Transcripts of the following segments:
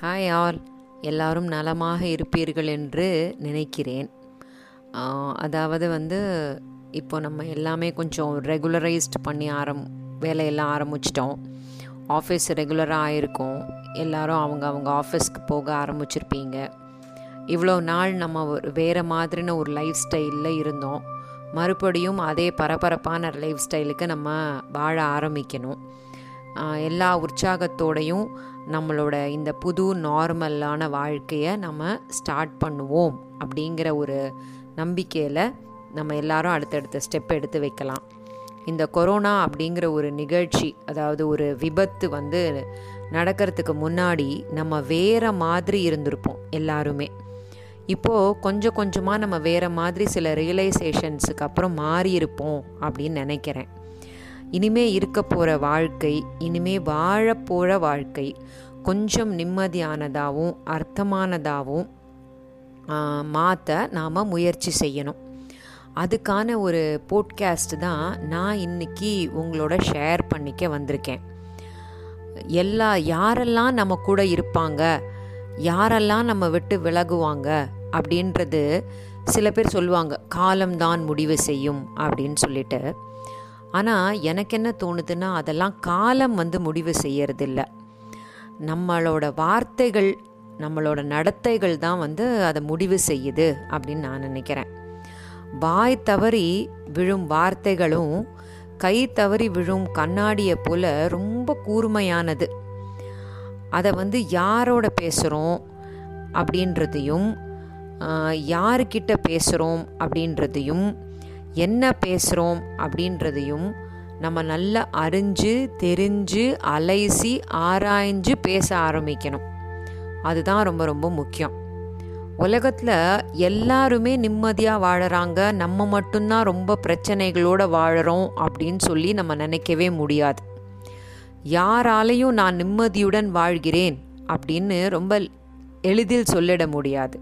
Hi all எல்லாரும் நலமாக இருப்பீர்கள் என்று நினைக்கிறேன். அதாவது வந்து இப்போ நம்ம எல்லாமே கொஞ்சம் ரெகுலரைஸ்ட் பண்ணி ஆரம் வேலையெல்லாம் ஆரம்பிச்சிட்டோம். ஆஃபீஸ் ரெகுலராக ஆயிருக்கும் எல்லாரும் அவங்க அவங்க ஆஃபீஸ்க்கு போக ஆரம்பிச்சிருப்பீங்க. இவ்வளோ நாள் நம்ம ஒரு வேறு மாதிரின ஒரு லைஃப் ஸ்டைலில் இருந்தோம். மறுபடியும் அதே பரபரப்பான லைஃப் ஸ்டைலுக்கு நம்ம வாழ ஆரம்பிக்கணும். எல்லா உற்சாகத்தோடையும் நம்மளோட இந்த புது நார்மலான வாழ்க்கையை நம்ம ஸ்டார்ட் பண்ணுவோம் அப்படிங்கிற ஒரு நம்பிக்கையில் நம்ம எல்லாரும் அடுத்தடுத்த ஸ்டெப் எடுத்து வைக்கலாம். இந்த கொரோனா அப்படிங்கிற ஒரு நிகழ்ச்சி அதாவது ஒரு விபத்து வந்து நடக்கிறதுக்கு முன்னாடி நம்ம வேறு மாதிரி இருந்திருப்போம் எல்லாருமே. இப்போது கொஞ்சம் கொஞ்சமாக நம்ம வேறு மாதிரி சில ரியலைசேஷன்ஸுக்கு அப்புறம் மாறி இருப்போம் அப்படின்னு நினைக்கிறேன். இனிமே இருக்க போகிற வாழ்க்கை இனிமே வாழப்போகிற வாழ்க்கை கொஞ்சம் நிம்மதியானதாகவும் அர்த்தமானதாகவும் மாற்ற நாம் முயற்சி செய்யணும். அதுக்கான ஒரு போட்காஸ்ட் தான் நான் இன்னைக்கு உங்களோட ஷேர் பண்ணிக்க வந்திருக்கேன். எல்லா யாரெல்லாம் நம்ம கூட இருப்பாங்க யாரெல்லாம் நம்ம விட்டு விலகுவாங்க அப்படின்றது சில பேர் சொல்லுவாங்க காலம்தான் முடிவு செய்யும் அப்படின்னு சொல்லிட்டு. ஆனால் எனக்கு என்ன தோணுதுன்னா அதெல்லாம் காலம் வந்து முடிவு செய்யறதில்ல. நம்மளோட வார்த்தைகள் நம்மளோட நடத்தைகள் தான் வந்து அதை முடிவு செய்யுது அப்படின்னு நான் நினைக்கிறேன். வாய் தவறி விழும் வார்த்தைகளும் கை தவறி விழும் கண்ணாடியை போல ரொம்ப கூர்மையானது. அதை வந்து யாரோட பேசுகிறோம் அப்படின்றதையும் யாருக்கிட்ட பேசுகிறோம் அப்படின்றதையும் என்ன பேசுகிறோம் அப்படின்றதையும் நம்ம நல்லா அறிஞ்சு தெரிஞ்சு அலைசி ஆராய்ஞ்சு பேச ஆரம்பிக்கணும். அதுதான் ரொம்ப ரொம்ப முக்கியம். உலகத்தில் எல்லாருமே நிம்மதியாக வாழறாங்க. நம்ம மட்டும்தான் ரொம்ப பிரச்சனைகளோடு வாழறோம் அப்படின்னு சொல்லி நம்ம நினைக்கவே முடியாது. யாராலையும் நான் நிம்மதியுடன் வாழ்கிறேன் அப்படின்னு ரொம்ப எளிதில் சொல்லிட முடியாது.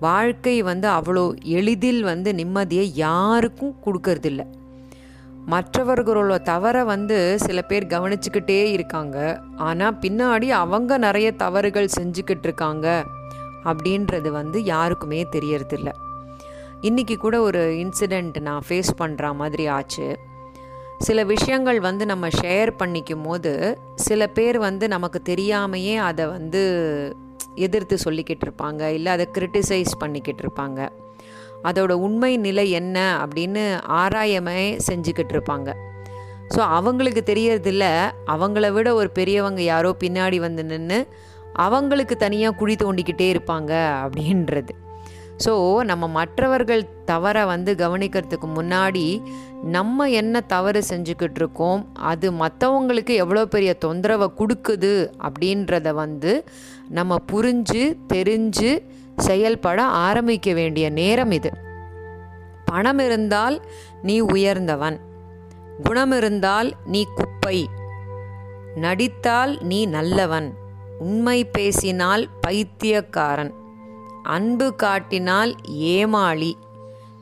வாழ்க்கை வந்து அவ்வளோ எளிதில் வந்து நிம்மதியை யாருக்கும் கொடுக்கறதில்ல. மற்றவர்களோட தவறை வந்து சில பேர் கவனிச்சுக்கிட்டே இருக்காங்க. ஆனால் பின்னாடி அவங்க நிறைய தவறுகள் செஞ்சுக்கிட்டு இருக்காங்க அப்படின்றது வந்து யாருக்குமே தெரியறதில்ல. இன்றைக்கி கூட ஒரு இன்சிடெண்ட் நான் ஃபேஸ் பண்ணுற மாதிரி ஆச்சு. சில விஷயங்கள் வந்து நம்ம ஷேர் பண்ணிக்கும் போது சில பேர் வந்து நமக்கு தெரியாமையே அதை வந்து எதிர்த்து சொல்லிக்கிட்டு இருப்பாங்க இல்லை அதை கிரிட்டிசைஸ் பண்ணிக்கிட்டு இருப்பாங்க அதோட உண்மை நிலை என்ன அப்படின்னு ஆராயமே செஞ்சுக்கிட்டு இருப்பாங்க ஸோ அவங்களுக்கு தெரியறதில்ல அவங்கள விட ஒரு பெரியவங்க யாரோ பின்னாடி வந்து நின்று அவங்களுக்கு தனியாக குழி தோண்டிக்கிட்டே இருப்பாங்க அப்படின்றது. ஸோ நம்ம மற்றவர்கள் தவறை வந்து கவனிக்கிறதுக்கு முன்னாடி நம்ம என்ன தவறு செஞ்சுக்கிட்டு இருக்கோம் அது மற்றவங்களுக்கு எவ்வளோ பெரிய தொந்தரவை கொடுக்குது அப்படின்றத வந்து நம்ம புரிஞ்சு தெரிஞ்சு செயல்பட ஆரம்பிக்க வேண்டிய நேரம் இது. பணம் இருந்தால் நீ உயர்ந்தவன். குணம் இருந்தால் நீ குப்பை. நடித்தால் நீ நல்லவன். உண்மை பேசினால் பைத்தியக்காரன். அன்பு காட்டினால் ஏமாளி.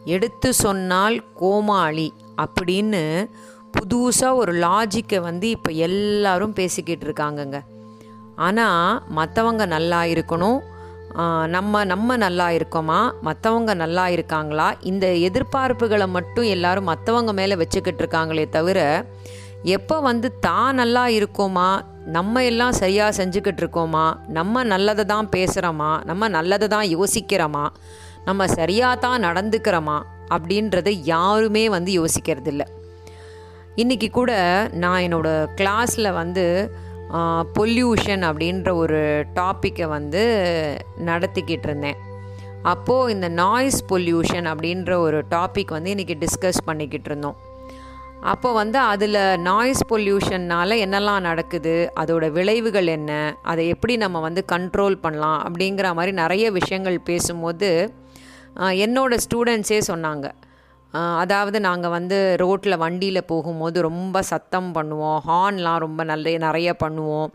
எடுத்து சொன்னால் கோமாளி அப்படின்னு புதுசாக ஒரு லாஜிக்கை வந்து இப்போ எல்லாரும் பேசிக்கிட்டு இருக்காங்கங்க. ஆனால் மற்றவங்க நல்லா இருக்கணும். நம்ம நம்ம நல்லா இருக்கோமா? மற்றவங்க நல்லா இருக்காங்களா? இந்த எதிர்பார்ப்புகளை மட்டும் எல்லாரும் மற்றவங்க மேலே வச்சுக்கிட்டு இருக்காங்களே தவிர எப்போ வந்து தான் நல்லா இருக்கோமா? நம்ம எல்லாம் சரியாக செஞ்சுக்கிட்டு இருக்கோமா? நம்ம நல்லதை தான் பேசுகிறோமா நம்ம நல்லதை தான் யோசிக்கிறோமா? நம்ம சரியாக தான் நடந்துக்கிறோமா? அப்படின்றத யாருமே வந்து யோசிக்கிறதில்ல. இன்றைக்கி கூட நான் என்னோடய கிளாஸில் வந்து பொல்யூஷன் அப்படின்ற ஒரு டாப்பிக்கை வந்து நடத்திக்கிட்டு இருந்தேன். அப்போது இந்த நாய்ஸ் பொல்யூஷன் அப்படின்ற ஒரு டாபிக் வந்து இன்றைக்கி டிஸ்கஸ் பண்ணிக்கிட்டு இருந்தோம். அப்போ வந்து அதில் நாய்ஸ் பொல்யூஷன்னால் என்னெல்லாம் நடக்குது அதோட விளைவுகள் என்ன அதை எப்படி நம்ம வந்து கண்ட்ரோல் பண்ணலாம் அப்படிங்கிற மாதிரி நிறைய விஷயங்கள் பேசும்போது என்னோடய ஸ்டூடெண்ட்ஸே சொன்னாங்க. அதாவது நாங்கள் வந்து ரோட்டில் வண்டியில் போகும்போது ரொம்ப சத்தம் பண்ணுவோம். ஹார்ன்லாம் ரொம்ப நல்ல நிறைய பண்ணுவோம்.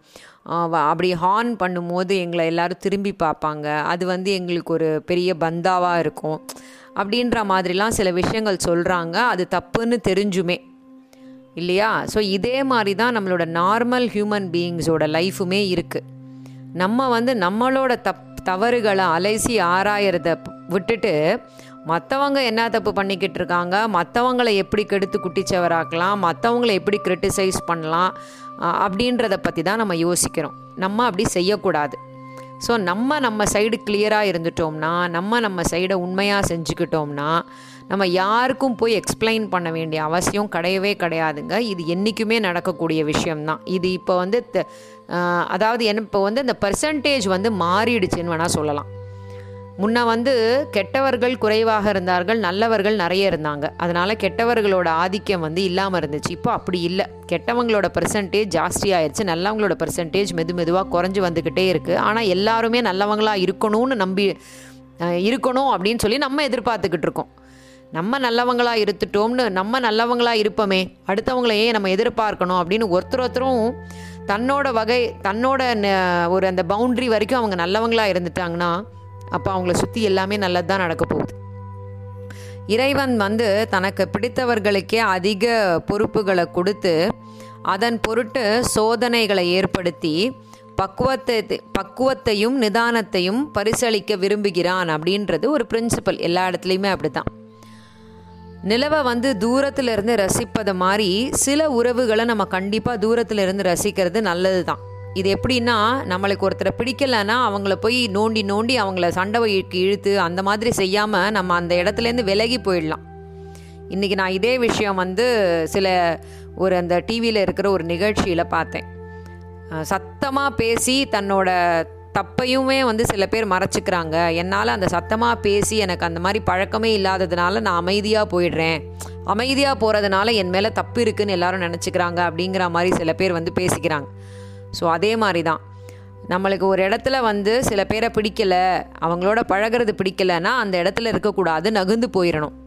அப்படி ஹார்ன் பண்ணும்போது எங்களை எல்லாரும் திரும்பி பார்ப்பாங்க. அது வந்து எங்களுக்கு ஒரு பெரிய பந்தாவாக இருக்கும். அப்படின்ற மாதிரிலாம் சில விஷயங்கள் சொல்கிறாங்க அது தப்புன்னு தெரிஞ்சுமே. இல்லையா? ஸோ இதே மாதிரி தான் நம்மளோட நார்மல் ஹியூமன் பீயிங்ஸோட லைஃபுமே இருக்குது நம்ம வந்து நம்மளோட தப் தவறுகளை அலைசி ஆராயறத விட்டுட்டு மற்றவங்க என்ன தப்பு பண்ணிக்கிட்டு இருக்காங்க? மற்றவங்களை எப்படி கெடுத்து குட்டிச்சவராக்கலாம்? மற்றவங்களை எப்படி கிரிட்டிசைஸ் பண்ணலாம்? அப்படின்றத பற்றி தான் நம்ம யோசிக்கிறோம். நம்ம அப்படி செய்யக்கூடாது. ஸோ நம்ம நம்ம சைடு கிளியராக இருந்துட்டோம்னா நம்ம நம்ம சைடை உண்மையாக செஞ்சுக்கிட்டோம்னா நம்ம யாருக்கும் போய் எக்ஸ்பிளைன் பண்ண வேண்டிய அவசியம் கிடையவே கிடையாதுங்க. இது என்றைக்குமே நடக்கக்கூடிய விஷயம்தான். இது இப்போ வந்து அதாவது என்ன இப்போ வந்து இந்த பர்சன்டேஜ் வந்து மாறிடுச்சுன்னு வேணால் சொல்லலாம். முன்ன வந்து கெட்டவர்கள் குறைவாக இருந்தார்கள் நல்லவர்கள் நிறைய இருந்தாங்க. அதனால் கெட்டவர்களோட ஆதிக்கம் வந்து இல்லாமல் இருந்துச்சு. இப்போ அப்படி இல்லை. கெட்டவங்களோட பர்சன்டேஜ் ஜாஸ்தி ஆயிடுச்சு நல்லவங்களோட பர்சன்டேஜ் மெது மெதுவாக குறைஞ்சி வந்துக்கிட்டே இருக்குது ஆனால் எல்லாருமே நல்லவங்களாக இருக்கணும்னு நம்பி இருக்கணும் அப்படின்னு சொல்லி நம்ம எதிர்பார்த்துக்கிட்டு இருக்கோம். நம்ம நல்லவங்களாக இருத்துட்டோம்னு நம்ம நல்லவங்களாக இருப்போமே. அடுத்தவங்களையே நம்ம எதிர்பார்க்கணும் அப்படின்னு ஒருத்தர் ஒருத்தரும் தன்னோட வகை தன்னோட ஒரு அந்த பவுண்ட்ரி வரைக்கும் அவங்க நல்லவங்களாக இருந்துட்டாங்கன்னா அப்போ அவங்கள சுற்றி எல்லாமே நல்லது தான் நடக்க போகுது. இறைவன் வந்து தனக்கு பிடித்தவர்களுக்கே அதிக பொறுப்புகளை கொடுத்து அதன் பொருட்டு சோதனைகளை ஏற்படுத்தி பக்குவத்தை பக்குவத்தையும் நிதானத்தையும் பரிசளிக்க விரும்புகிறான் அப்படின்றது ஒரு பிரின்சிபல் எல்லா இடத்துலையுமே அப்படி தான் நிலவை வந்து தூரத்தில் இருந்து ரசிப்பது மாதிரி சில உறவுகளை நம்ம கண்டிப்பாக தூரத்தில் இருந்து ரசிக்கிறது நல்லது தான் இது எப்படின்னா நம்மளுக்கு ஒருத்தரை பிடிக்கலைன்னா அவங்கள போய் நோண்டி நோண்டி அவங்கள சண்டை இழுத்து அந்த மாதிரி செய்யாமல் நம்ம அந்த இடத்துலேருந்து விலகி போயிடலாம். இன்றைக்கி நான் இதே விஷயம் வந்து சில ஒரு அந்த டிவியில் இருக்கிற ஒரு நிகழ்ச்சியில் பார்த்தேன். சத்தமாக பேசி தன்னோட தப்பையுமே வந்து சில பேர் மறைச்சிக்கிறாங்க. என்னால் அந்த சத்தமாக பேசி எனக்கு அந்த மாதிரி பழக்கமே இல்லாததுனால நான் அமைதியாக போயிடுறேன். அமைதியாக போகிறதுனால என் மேலே தப்பு இருக்குதுன்னு எல்லாரும் நினச்சிக்கிறாங்க அப்படிங்கிற மாதிரி சில பேர் வந்து பேசிக்கிறாங்க. ஸோ அதே மாதிரி தான் நம்மளுக்கு ஒரு இடத்துல வந்து சில பேரை பிடிக்கலை அவங்களோட பழகிறது பிடிக்கலைன்னா அந்த இடத்துல இருக்கக்கூடாது நகுந்து போயிடணும்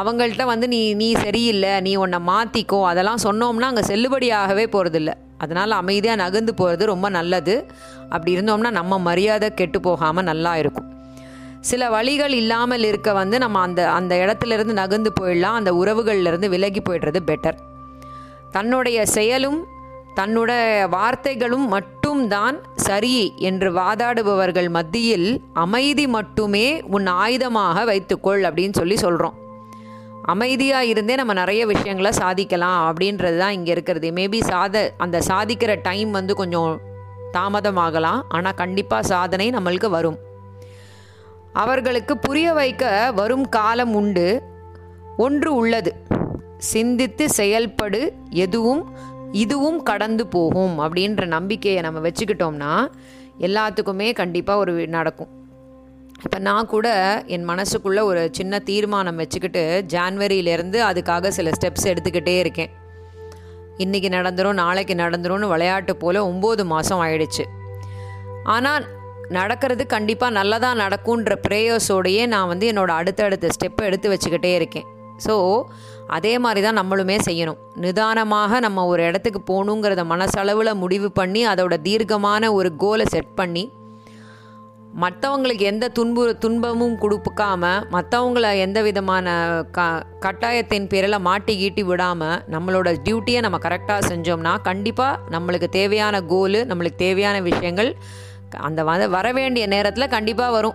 அவங்கள்ட்ட வந்து நீ நீ சரியில்லை நீ உன்னை மாற்றிக்கோ அதெல்லாம் சொன்னோம்னா அங்கே செல்லுபடியாகவே போகிறதில்ல அதனால் அமைதியாக நகர்ந்து போகிறது ரொம்ப நல்லது. அப்படி இருந்தோம்னா நம்ம மரியாதை கெட்டு போகாமல் நல்லா இருக்கும். சில வழிகள் இல்லாமல் இருக்க வந்து நம்ம அந்த அந்த இடத்துலேருந்து நகர்ந்து போயிடலாம். அந்த உறவுகள்லேருந்து விலகி போயிடுறது பெட்டர் தன்னுடைய செயலும் தன்னோட வார்த்தைகளும் மட்டும்தான் சரி என்று வாதாடுபவர்கள் மத்தியில் அமைதி மட்டுமே உன் ஆயுதமாக வைத்துக்கொள் அப்படின்னு சொல்லி சொல்கிறோம் அமைதியாக இருந்தே நம்ம நிறைய விஷயங்களை சாதிக்கலாம் அப்படின்றது தான் இங்கே இருக்கிறது. மேபி சாத அந்த சாதிக்கிற டைம் வந்து கொஞ்சம் தாமதமாகலாம். ஆனால் கண்டிப்பாக சாதனை நம்மளுக்கு வரும். அவர்களுக்கு புரிய வைக்க வரும் காலம் உண்டு. ஒன்று உள்ளது. சிந்தித்து செயல்படு. எதுவும் இதுவும் கடந்து போகும் அப்படின்ற நம்பிக்கையை நம்ம வச்சுக்கிட்டோம்னா எல்லாத்துக்குமே கண்டிப்பாக ஒரு நடக்கும். இப்போ நான் கூட என் மனசுக்குள்ளே ஒரு சின்ன தீர்மானம் வச்சுக்கிட்டு ஜான்வரியிலேருந்து அதுக்காக சில ஸ்டெப்ஸ் எடுத்துக்கிட்டே இருக்கேன். இன்றைக்கி நடந்துடும் நாளைக்கு நடந்துரும்னு விளையாட்டு போல் ஒம்பது மாதம் ஆயிடுச்சு. ஆனால் நடக்கிறது கண்டிப்பாக நல்லதாக நடக்குன்ற ப்ரேயர்ஸோடையே நான் வந்து என்னோடய அடுத்தடுத்த ஸ்டெப்பை எடுத்து வச்சுக்கிட்டே இருக்கேன். ஸோ அதே மாதிரி தான் நம்மளுமே செய்யணும். நிதானமாக நம்ம ஒரு இடத்துக்கு போகணுங்கிறத மனசளவில் முடிவு பண்ணி அதோட தீர்க்கமான ஒரு கோலை செட் பண்ணி மற்றவங்களுக்கு எந்த துன்பு துன்பமும் கொடுக்காம மற்றவங்கள எந்த விதமான க கட்டாயத்தின் பேரில் மாட்டி கீட்டி விடாமல் நம்மளோட டியூட்டியை நம்ம கரெக்டாக செஞ்சோம்னா கண்டிப்பாக நம்மளுக்கு தேவையான கோலு நம்மளுக்கு தேவையான விஷயங்கள் அந்த வர வர வேண்டிய நேரத்தில் கண்டிப்பாக வரும்.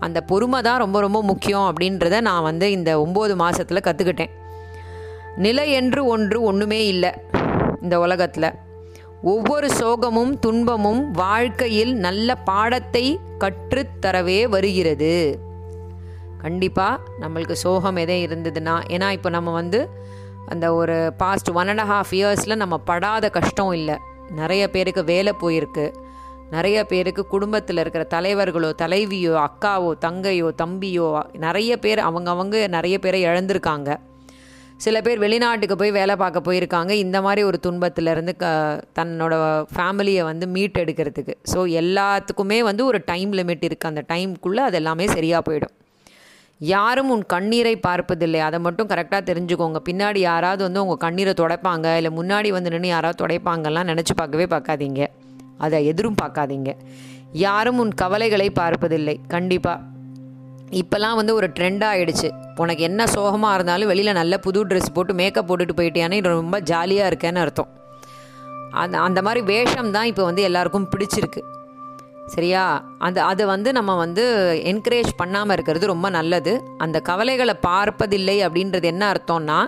அந்த பொறுமை தான் ரொம்ப ரொம்ப முக்கியம் அப்படின்றத நான் வந்து இந்த ஒம்பது மாதத்தில் கற்றுக்கிட்டேன் நிலை என்று ஒன்று ஒன்றுமே இல்லை இந்த உலகத்தில். ஒவ்வொரு சோகமும் துன்பமும் வாழ்க்கையில் நல்ல பாடத்தை கற்றுத்தரவே வருகிறது. கண்டிப்பாக நம்மளுக்கு சோகம் எதே இருந்ததுன்னா ஏன்னா இப்போ நம்ம வந்து அந்த ஒரு பாஸ்ட் ஒன் அண்ட் ஹாஃப் இயர்ஸில் நம்ம படாத கஷ்டம் இல்லை. நிறைய பேருக்கு வேலை போயிருக்கு. நிறைய பேருக்கு குடும்பத்தில் இருக்கிற தலைவர்களோ தலைவியோ அக்காவோ தங்கையோ தம்பியோ நிறைய பேர் அவங்கவங்க நிறைய பேரை இழந்திருக்காங்க. சில பேர் வெளிநாட்டுக்கு போய் வேலை பார்க்க போயிருக்காங்க. இந்த மாதிரி ஒரு துன்பத்திலேருந்து க தன்னோட ஃபேமிலியை வந்து மீட் எடுக்கிறதுக்கு ஸோ எல்லாத்துக்குமே வந்து ஒரு டைம் லிமிட் இருக்குது அந்த டைம்குள்ளே அது எல்லாமே சரியாக போயிடும். யாரும் உன் கண்ணீரை பார்ப்பதில்லை. அதை மட்டும் கரெக்டாக தெரிஞ்சுக்கோங்க. பின்னாடி யாராவது வந்து உங்கள் கண்ணீரை துடைப்பாங்க இல்லை முன்னாடி வந்து நின்று யாராவது துடைப்பாங்கலாம் நினச்சி பார்க்கவே பார்க்காதீங்க. அதை எதிரும் பார்க்காதீங்க. யாரும் உன் கவலைகளை பார்ப்பதில்லை. கண்டிப்பாக இப்போல்லாம் வந்து ஒரு ட்ரெண்டாக ஆகிடுச்சு உனக்கு என்ன சோகமாக இருந்தாலும் வெளியில் நல்ல புது ட்ரெஸ் போட்டு மேக்கப் போட்டுட்டு போயிட்டியானே ரொம்ப ஜாலியாக இருக்கேன்னு அர்த்தம். அந்த அந்த மாதிரி வேஷம் தான் இப்போ வந்து எல்லாருக்கும் பிடிச்சிருக்கு. சரியா? அந்த அது வந்து நம்ம வந்து என்கரேஜ் பண்ணாமல் இருக்கிறது ரொம்ப நல்லது. அந்த கவலைகளை பார்ப்பதில்லை அப்படின்றது என்ன அர்த்தம்னா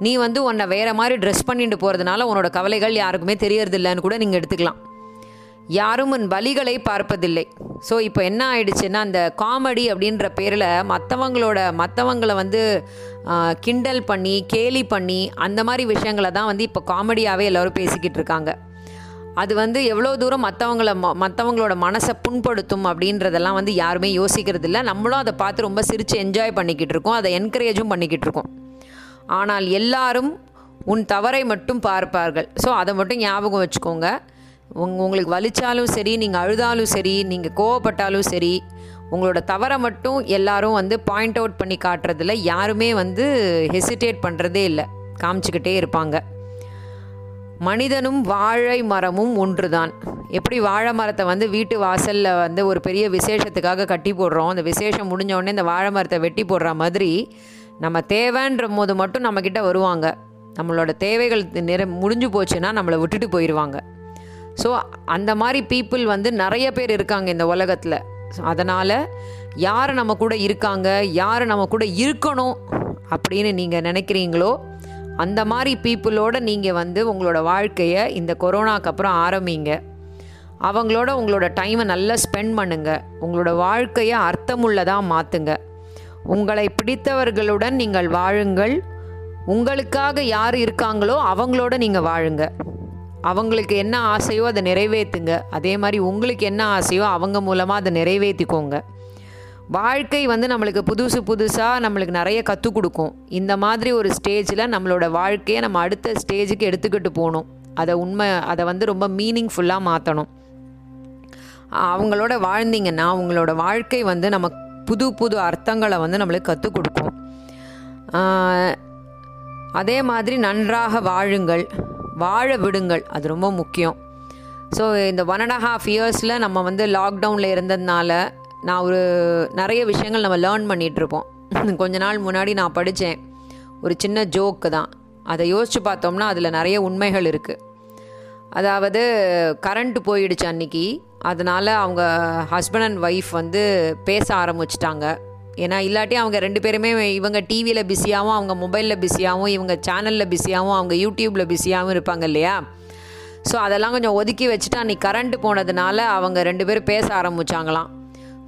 நீ வந்து உன்னை வேறு மாதிரி ட்ரெஸ் பண்ணிட்டு போகிறதுனால உன்னோட கவலைகள் யாருக்குமே தெரியறதில்லைன்னு கூட நீங்கள் எடுத்துக்கலாம். யாரும் உன் வலிகளை பார்ப்பதில்லை. ஸோ இப்போ என்ன ஆயிடுச்சுன்னா அந்த காமெடி அப்படின்ற பேரில் மற்றவங்களோட மற்றவங்கள வந்து கிண்டல் பண்ணி கேலி பண்ணி அந்த மாதிரி விஷயங்களை தான் வந்து இப்போ காமெடியாகவே எல்லோரும் பேசிக்கிட்டு இருக்காங்க. அது வந்து எவ்வளோ தூரம் மற்றவங்கள மற்றவங்களோட மனசை புண்படுத்தும் அப்படின்றதெல்லாம் வந்து யாருமே யோசிக்கிறது இல்லை நம்மளும் அதை பார்த்து ரொம்ப சிரித்து என்ஜாய் பண்ணிக்கிட்டு இருக்கோம். அதை என்கரேஜும் பண்ணிக்கிட்டு இருக்கோம். ஆனால் எல்லாரும் உன் தவறை மட்டும் பார்ப்பார்கள். ஸோ அதை மட்டும் ஞாபகம் வச்சுக்கோங்க. உங் உங்களுக்கு வலிச்சாலும் சரி நீங்கள் அழுதாலும் சரி நீங்கள் கோவப்பட்டாலும் சரி உங்களோட தவறை மட்டும் எல்லாரும் வந்து பாயிண்ட் அவுட் பண்ணி காட்டுறதுல யாருமே வந்து ஹெசிடேட் பண்ணுறதே இல்லை. காமிச்சிக்கிட்டே இருப்பாங்க. மனிதனும் வாழை மரமும் ஒன்றுதான். எப்படி வாழை மரத்தை வந்து வீட்டு வாசலில் வந்து ஒரு பெரிய விசேஷத்துக்காக கட்டி போடுறோம் அந்த விசேஷம் முடிஞ்ச இந்த வாழை மரத்தை வெட்டி போடுற மாதிரி நம்ம தேவைன்ற போது மட்டும் நம்மக்கிட்ட வருவாங்க. நம்மளோட தேவைகள் நிற முடிஞ்சு போச்சுன்னா நம்மளை விட்டுட்டு போயிடுவாங்க ஸோ அந்த மாதிரி பீப்புள் வந்து நிறைய பேர் இருக்காங்க இந்த உலகத்தில். அதனால் யார் நம்ம கூட இருக்காங்க யார் நம்ம கூட இருக்கணும் அப்படின்னு நீங்கள் நினைக்கிறீங்களோ அந்த மாதிரி பீப்புளோட நீங்கள் வந்து உங்களோட வாழ்க்கையை இந்த கொரோனாக்கு அப்புறம் ஆரம்பிங்க. அவங்களோட உங்களோட டைமை நல்லா ஸ்பெண்ட் பண்ணுங்க. உங்களோட வாழ்க்கையை அர்த்தமுள்ளதாக மாற்றுங்க உங்களை பிடித்தவர்களுடன் நீங்கள் வாழுங்கள். உங்களுக்காக யார் இருக்காங்களோ அவங்களோட நீங்கள் வாழுங்கள் அவங்களுக்கு என்ன ஆசையோ அதை நிறைவேற்றுங்க அதே மாதிரி உங்களுக்கு என்ன ஆசையோ அவங்க மூலமாக அதை நிறைவேற்றிக்கோங்க வாழ்க்கை வந்து நம்மளுக்கு புதுசு புதுசாக நம்மளுக்கு நிறைய கற்றுக் கொடுக்கும். இந்த மாதிரி ஒரு ஸ்டேஜில் நம்மளோட வாழ்க்கையை நம்ம அடுத்த ஸ்டேஜுக்கு எடுத்துக்கிட்டு போகணும். அதை உண்மை அதை வந்து ரொம்ப மீனிங்ஃபுல்லாக மாற்றணும் அவங்களோட வாழ்ந்தீங்கன்னா உங்களோட வாழ்க்கை வந்து நம்ம புது புது அர்த்தங்களை வந்து நம்மளுக்கு கற்றுக் கொடுக்கும். அதே மாதிரி நன்றாக வாழுங்கள். வாழ விடுங்கள். அது ரொம்ப முக்கியம். ஸோ இந்த ஒன் அண்ட் ஹாஃப் இயர்ஸில் நம்ம வந்து லாக்டவுனில் இருந்ததுனால நான் ஒரு நிறைய விஷயங்கள் நம்ம லேர்ன் பண்ணிகிட்ருப்போம் கொஞ்ச நாள் முன்னாடி நான் படித்தேன் ஒரு சின்ன ஜோக்கு தான். அதை யோசித்து பார்த்தோம்னா அதில் நிறைய உண்மைகள் இருக்குது அதாவது கரண்ட் போயிடுச்சு அன்னைக்கு. அதனால் அவங்க ஹஸ்பண்ட் அண்ட் ஒய்ஃப் வந்து பேச ஆரம்பிச்சிட்டாங்க. ஏன்னா இல்லாட்டி அவங்க ரெண்டு பேருமே இவங்க டிவியில் பிஸியாகவும் அவங்க மொபைலில் பிஸியாகவும் இவங்க சேனலில் பிஸியாகவும் அவங்க யூடியூப்பில் பிஸியாகவும் இருப்பாங்க இல்லையா? ஸோ அதெல்லாம் கொஞ்சம் ஒதுக்கி வச்சுட்டு அன்றைக்கி கரண்ட் போனதுனால அவங்க ரெண்டு பேரும் பேச ஆரம்பிச்சாங்களாம்.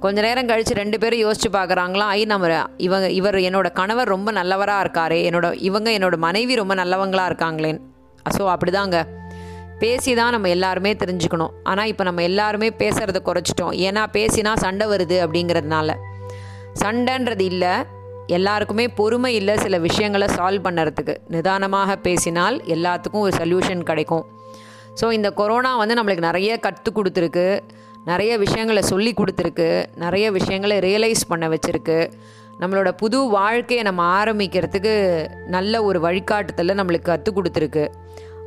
கொஞ்ச நேரம் கழித்து ரெண்டு பேரும் யோசிச்சு பார்க்குறாங்களாம் ஐ நம்ம இவங்க இவர் என்னோட கணவர் ரொம்ப நல்லவராக இருக்காரு. என்னோட இவங்க என்னோட மனைவி ரொம்ப நல்லவங்களாக இருக்காங்களேன். ஸோ அப்படிதாங்க. பேசி தான் நம்ம எல்லாருமே தெரிஞ்சுக்கணும். ஆனால் இப்போ நம்ம எல்லாருமே பேசுகிறத குறைச்சிட்டோம். ஏன்னா பேசினா சண்டை வருது அப்படிங்கிறதுனால. சண்டைன்றது இல்லை. எல்லாருக்குமே பொறுமை இல்லை சில விஷயங்களை சால்வ் பண்ணுறதுக்கு. நிதானமாக பேசினால் எல்லாத்துக்கும் ஒரு சொல்யூஷன் கிடைக்கும். ஸோ இந்த கொரோனா வந்து நம்மளுக்கு நிறைய கற்றுக் கொடுத்துருக்கு. நிறைய விஷயங்களை சொல்லி கொடுத்துருக்கு. நிறைய விஷயங்களை ரியலைஸ் பண்ண வச்சுருக்கு. நம்மளோட புது வாழ்க்கையை நம்ம ஆரம்பிக்கிறதுக்கு நல்ல ஒரு வழிகாட்டுதலை நம்மளுக்கு கற்றுக் கொடுத்துருக்கு.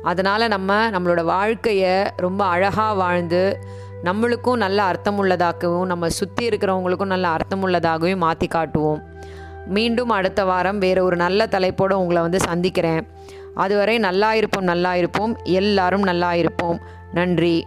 அதனால் நம்ம நம்மளோட வாழ்க்கையை ரொம்ப அழகாக வாழ்ந்து நம்மளுக்கும் நல்ல அர்த்தமுள்ளதாகவும் நம்ம சுற்றி இருக்கிறவங்களுக்கும் நல்ல அர்த்தமுள்ளதாகவும் மாற்றி காட்டுவோம். மீண்டும் அடுத்த வாரம் வேறு ஒரு நல்ல தலைப்போடு உங்களை வந்து சந்திக்கிறேன். அதுவரை நல்லா இருப்போம் நல்லா இருப்போம். எல்லாரும் நல்லா இருப்போம். நன்றி.